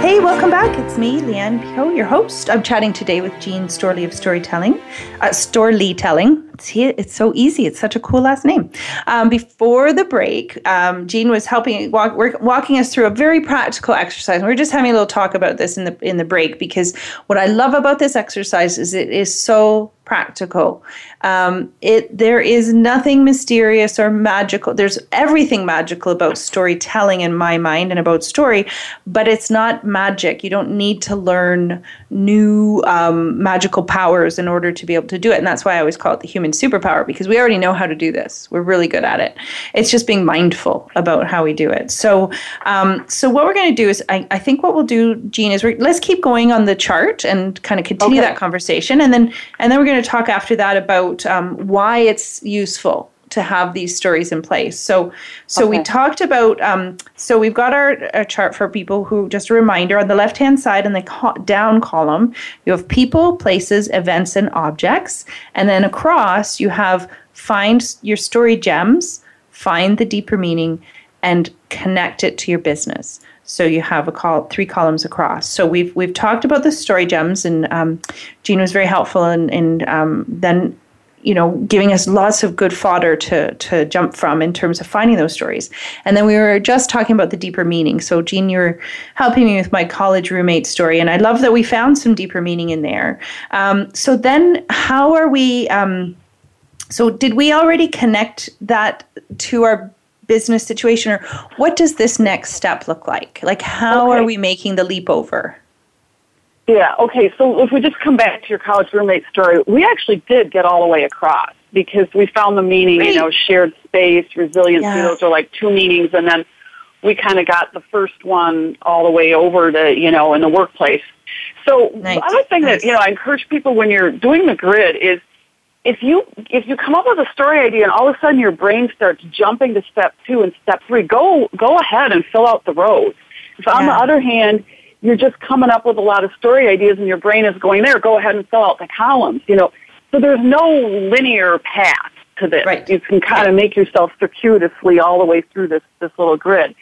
Hey, welcome back. It's me, Leanne Pico, your host. I'm chatting today with Jean Storlie of Storytelling, uh, Storlietelling. See, it's so easy. It's such a cool last name. Um, before the break, um, Jean was helping walk, walking us through a very practical exercise. We are just having a little talk about this in the in the break because what I love about this exercise is it is so practical. Um, it there is nothing mysterious or magical. There's everything magical about storytelling in my mind and about story, but it's not magic. You don't need to learn new um, magical powers in order to be able to do it, and that's why I always call it the human superpower because we already know how to do this. We're really good at it. It's just being mindful about how we do it. So, um, so what we're going to do is, I, I think what we'll do, Jean, is we're, let's keep going on the chart and kind of continue Okay. that conversation, and then and then we're going to talk after that about um, why it's useful to have these stories in place. So, so Okay. we talked about. Um, so we've got our, our chart for people who. Just a reminder: on the left-hand side, in the co- down column, you have people, places, events, and objects, and then across you have find your story gems, find the deeper meaning, and connect it to your business. So you have a call three columns across. So we've we've talked about the story gems, and um, Jean was very helpful in, in um, then you know giving us lots of good fodder to to jump from in terms of finding those stories. And then we were just talking about the deeper meaning. So Jean, you're helping me with my college roommate story, and I love that we found some deeper meaning in there. Um, so then, how are we? Um, so did we already connect that to our business situation or what does this next step look like like how Okay. are we making the leap over Yeah, okay, so if we just come back to your college roommate story, we actually did get all the way across because we found the meaning, Great. you know, shared space, resiliency, Yeah. those are like two meanings, and then we kind of got the first one all the way over to, you know, in the workplace. So Nice, the other thing nice. that, you know, I encourage people when you're doing the grid is if you if you come up with a story idea and all of a sudden your brain starts jumping to step two and step three, go go ahead and fill out the rows. If on the other hand you're just coming up with a lot of story ideas and your brain is going there, go ahead and fill out the columns. You know, so there's no linear path to this. Right. You can kind of make yourself circuitously all the way through this this little grid.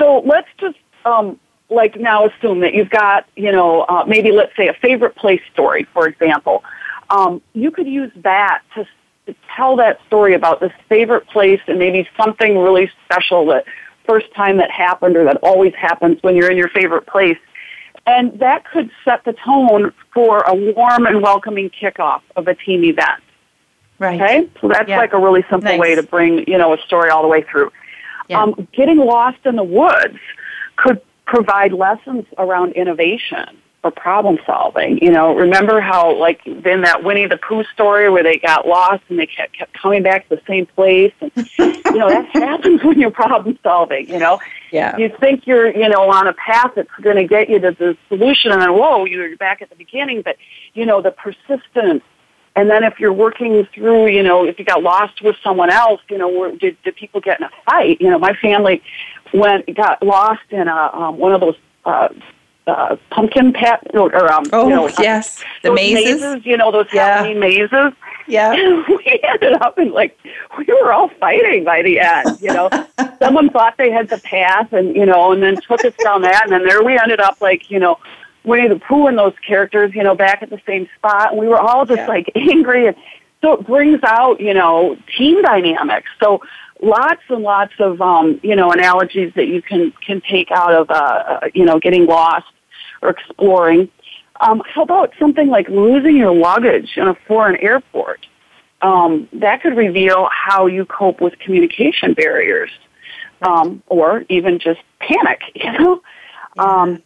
So let's just um, like now assume that you've got you know uh, maybe let's say a favorite place story, for example. Um, you could use that to, to tell that story about this favorite place and maybe something really special that first time that happened or that always happens when you're in your favorite place. And that could set the tone for a warm and welcoming kickoff of a team event. right Okay? So that's Yeah. like a really simple Nice. way to bring, you know, a story all the way through. Yeah. Um, getting lost in the woods could provide lessons around innovation or problem solving. You know, remember how, like, in that Winnie the Pooh story where they got lost and they kept, kept coming back to the same place? And, you know, that happens when you're problem solving, you know? yeah You think you're, you know, on a path that's going to get you to the solution, and then whoa, you're back at the beginning. But you know, the persistence, and then if you're working through, you know, if you got lost with someone else, you know, where, did did people get in a fight? You know, my family went got lost in a um, one of those. Uh, uh, pumpkin pat or um, oh you know, yes the those mazes, you know, those Yeah. Halloween mazes. yeah And we ended up in like we were all fighting by the end. You know, someone thought they had the path, and you know, and then took us down that, and then there we ended up like you know, Winnie the Pooh and those characters, you know, back at the same spot, and we were all just Yeah. like angry, and so it brings out you know team dynamics. So lots and lots of um, you know analogies that you can can take out of uh, uh, you know getting lost or exploring. Um, how about something like losing your luggage in a foreign airport? Um, that could reveal how you cope with communication barriers, um, or even just panic. You know. Um,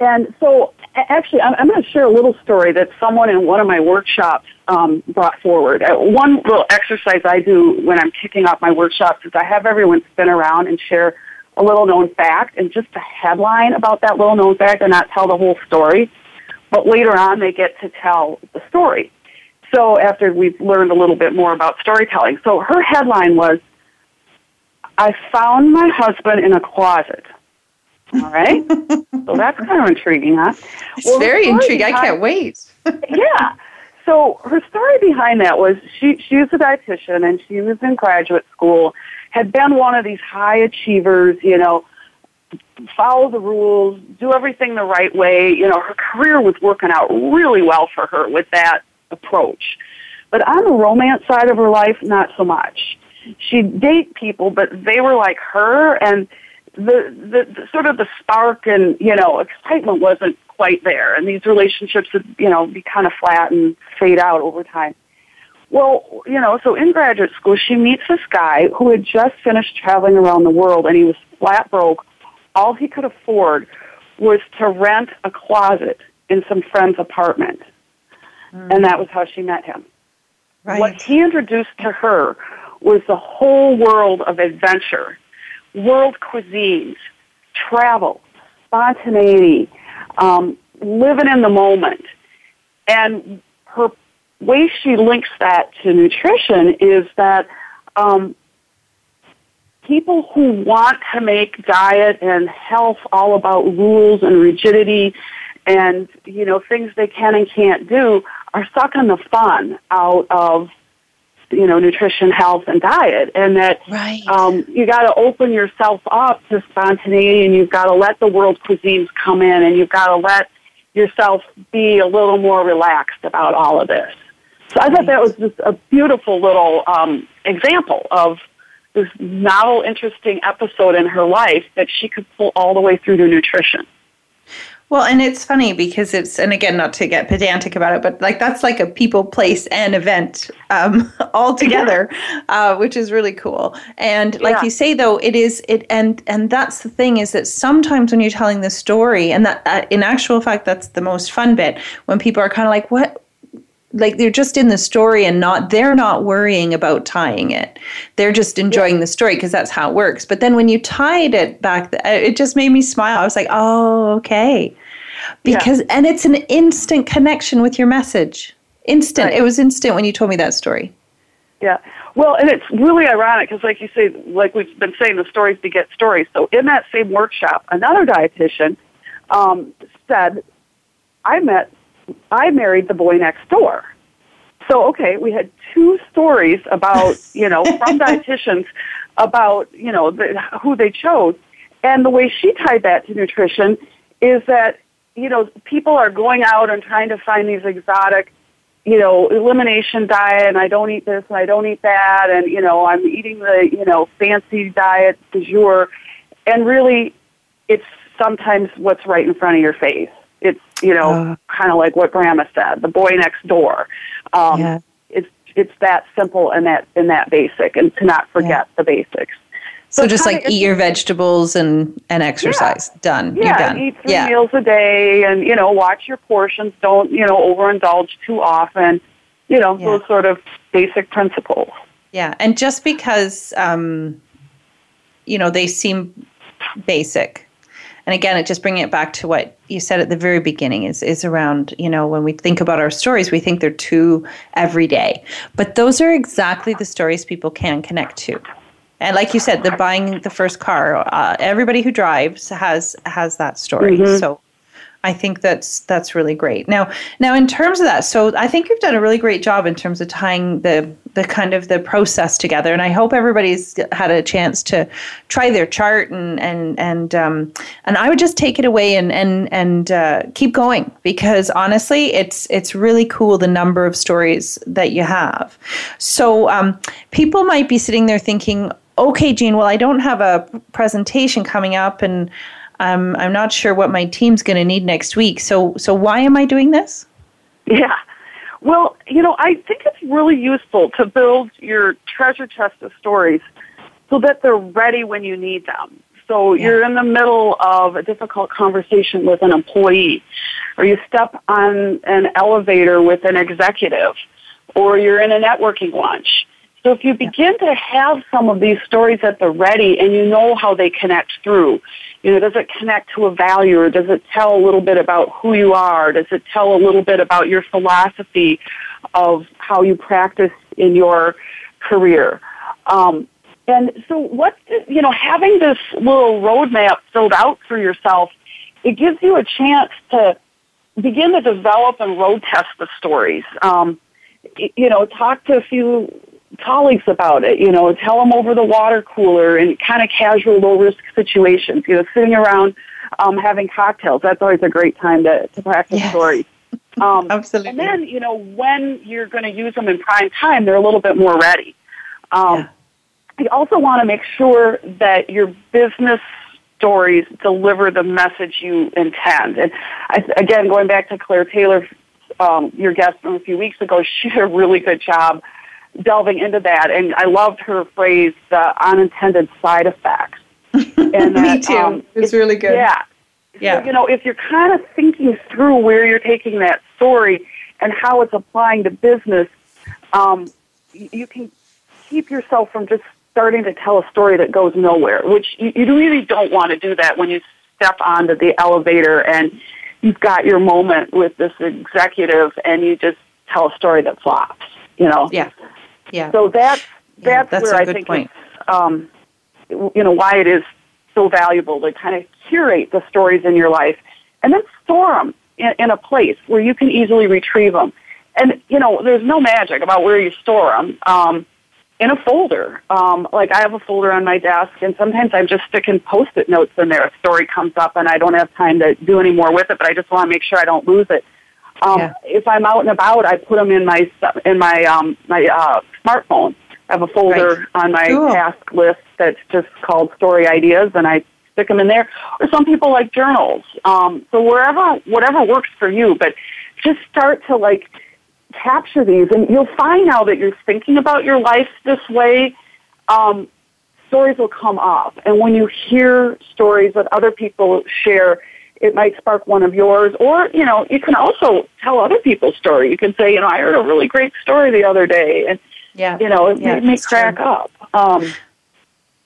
and so, actually, I'm, going to share a little story that someone in one of my workshops um, brought forward. Uh, one little exercise I do when I'm kicking off my workshops is I have everyone spin around and share a little known fact and just a headline about that little known fact and not tell the whole story. But later on, they get to tell the story. So after we've learned a little bit more about storytelling. So her headline was, I found my husband in a closet. All right? so that's kind of intriguing, huh? it's Well, very intriguing i can't wait yeah. So her story behind that was she she's a dietitian and she was in graduate school, had been one of these high achievers, you know, follow the rules, do everything the right way. You know, her career was working out really well for her with that approach. But on the romance side of her life, not so much. She'd date people, but they were like her and the, the, the sort of the spark and, you know, excitement wasn't quite there. And these relationships would, you know, be kind of flat and fade out over time. Well, you know, so in graduate school, she meets this guy who had just finished traveling around the world and he was flat broke. All he could afford was to rent a closet in some friend's apartment. Hmm. And that was how she met him. right What he introduced to her was the whole world of adventure, world cuisines, travel, spontaneity, um, living in the moment. And her way she links that to nutrition is that um, people who want to make diet and health all about rules and rigidity and you know things they can and can't do are sucking the fun out of you know nutrition health and diet and that right. um, you got to open yourself up to spontaneity and you've got to let the world cuisines come in and you've got to let yourself be a little more relaxed about all of this so i thought that was just a beautiful little um, example of this novel interesting episode in her life that she could pull all the way through to nutrition well, and it's funny because it's, and again, not to get pedantic about it, but like that's like a people, place, and event um, all together, yeah. uh, which is really cool. And like yeah. you say, though, it is it, and and that's the thing is that sometimes when you're telling the story, and that uh, in actual fact, that's the most fun bit when people are kind of like, what like they're just in the story and not they're not worrying about tying it they're just enjoying yeah. the story because that's how it works but then when you tied it back it just made me smile i was like oh okay because yeah. and it's an instant connection with your message instant right. it was instant when you told me that story yeah well and it's really ironic because like you say like we've been saying the stories beget stories so in that same workshop another dietitian um, said i met I married the boy next door. So okay, we had two stories about you know from dietitians about you know the, who they chose, and the way she tied that to nutrition is that you know people are going out and trying to find these exotic you know elimination diet and I don't eat this and I don't eat that and you know I'm eating the you know fancy diet du jour, and really it's sometimes what's right in front of your face it's you know uh, kind of like what Grandma said, the boy next door. Um, yeah. It's it's that simple and that and that basic, and to not forget yeah. the basics. So, just like eat your vegetables and and exercise. Yeah. Done. Yeah, You're done. eat three yeah. meals a day, and you know watch your portions. Don't you know overindulge too often. You know yeah. those sort of basic principles. Yeah, and just because um, you know they seem basic and again it just bringing it back to what you said at the very beginning is is around you know when we think about our stories we think they're too everyday but those are exactly the stories people can connect to and like you said the buying the first car uh, everybody who drives has has that story mm-hmm. so I think that's that's really great. Now, now in terms of that, so I think you've done a really great job in terms of tying the the kind of the process together, and I hope everybody's had a chance to try their chart and and and um, and I would just take it away and and and uh, keep going because honestly, it's it's really cool the number of stories that you have. So um, people might be sitting there thinking, okay, Jean, well, I don't have a presentation coming up and I'm I'm not sure what my team's going to need next week. So so why am I doing this? Yeah. Well, you know, I think it's really useful to build your treasure chest of stories so that they're ready when you need them. So yeah. you're in the middle of a difficult conversation with an employee, or you step on an elevator with an executive, or you're in a networking lunch. So if you begin to have some of these stories at the ready and you know how they connect through, you know, does it connect to a value or does it tell a little bit about who you are? Does it tell a little bit about your philosophy of how you practice in your career? Um, and so what, you know, having this little roadmap filled out for yourself, it gives you a chance to begin to develop and road test the stories. Um, you know, talk to a few colleagues about it. You know, tell them over the water cooler in kind of casual, low risk situations. You know, sitting around um, having cocktails. That's always a great time to, to practice yes. stories. Um, Absolutely. And then, you know, when you're going to use them in prime time, they're a little bit more ready. Um, yeah. You also want to make sure that your business stories deliver the message you intend. And I, again, going back to Claire Taylor, um, your guest from a few weeks ago, she did a really good job delving into that, and I loved her phrase, "the unintended side effects." And that, Me too. Um, it's, it's really good. Yeah. Yeah. So, you know, if you're kind of thinking through where you're taking that story and how it's applying to business, um, you can keep yourself from just starting to tell a story that goes nowhere, which you, you really don't want to do that when you step onto the elevator and you've got your moment with this executive and you just tell a story that flops. You know. Yeah. Yeah. So that's Yeah, that's, that's where I think point. it's, um, you know why it is so valuable to kind of curate the stories in your life and then store them in, in a place where you can easily retrieve them. And you know, there's no magic about where you store them. Um, in a folder. Um, like I have a folder on my desk, and sometimes I'm just sticking post-it notes in there. A story comes up, and I don't have time to do any more with it, but I just want to make sure I don't lose it. Um, Yeah. If I'm out and about, I put them in my in my um, my uh, smartphone. I have a folder on my Cool. task list that's just called story ideas, and I stick them in there. Or some people like journals. Um, so wherever, whatever works for you, but just start to like capture these, and you'll find now that you're thinking about your life this way. Um, stories will come up, and when you hear stories that other people share, it might spark one of yours, or you know, you can also tell other people's story. You can say, you know, I heard a really great story the other day, and yeah. you know, it Yeah, made me it's true. crack up. Um,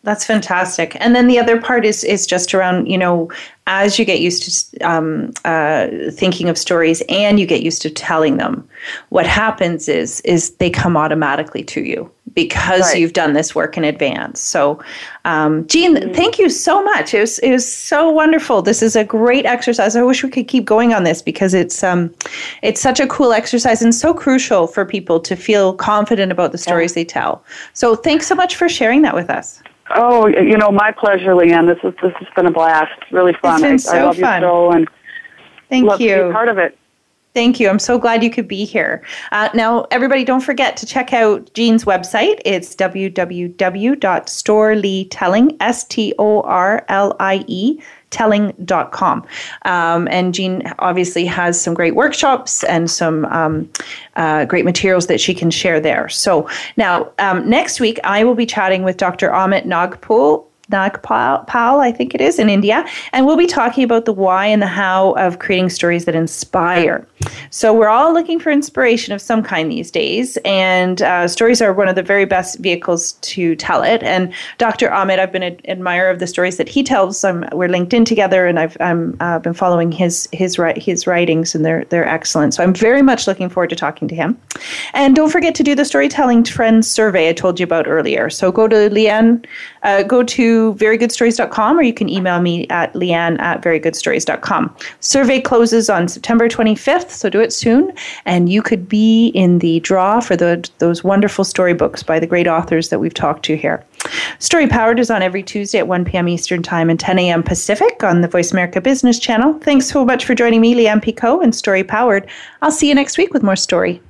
That's fantastic. And then the other part is is just around you know as you get used to um, uh, thinking of stories and you get used to telling them, what happens is is they come automatically to you because Right. you've done this work in advance. So, um, Jean, thank you so much. It was it was so wonderful. This is a great exercise. I wish we could keep going on this because it's um, it's such a cool exercise and so crucial for people to feel confident about the stories they tell. So, thanks so much for sharing that with us. Oh, you know, my pleasure, Leanne. This is this has been a blast. Really fun. It's been I, so I love fun. your show and Thank love to you. be part of it. Thank you. I'm so glad you could be here. Uh, now, everybody, don't forget to check out Jean's website. It's www.storlietelling, S T O R L I E, telling.com. Um, and Jean obviously has some great workshops and some um, uh, great materials that she can share there. So, now, um, next week, I will be chatting with Dr. Amit Nagpal. Nagpal, I think it is, in India. And we'll be talking about the why and the how of creating stories that inspire. So we're all looking for inspiration of some kind these days, and uh, stories are one of the very best vehicles to tell it. And Dr. Ahmed, I've been an admirer of the stories that he tells. I'm, we're linked in together, and I've I'm, uh, been following his his his writings, and they're they're excellent. So I'm very much looking forward to talking to him. And don't forget to do the storytelling trends survey I told you about earlier. So go to Leanne, uh, go to verygoodstories.com, or you can email me at leanne at verygoodstories.com. Survey closes on September 25th, so do it soon, and you could be in the draw for the, those wonderful storybooks by the great authors that we've talked to here. Story Powered is on every Tuesday at 1 p.m. Eastern Time and 10 a.m. Pacific on the Voice America Business Channel. Thanks so much for joining me, Leanne Pico, and Story Powered. I'll see you next week with more story.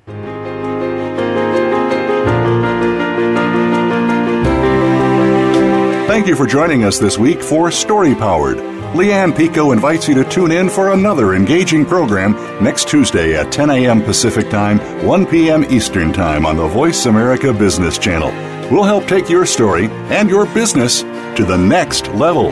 Thank you for joining us this week for Story Powered. Leanne Pico invites you to tune in for another engaging program next Tuesday at 10 a.m. Pacific Time, 1 p.m. Eastern Time on the Voice America Business Channel. We'll help take your story and your business to the next level.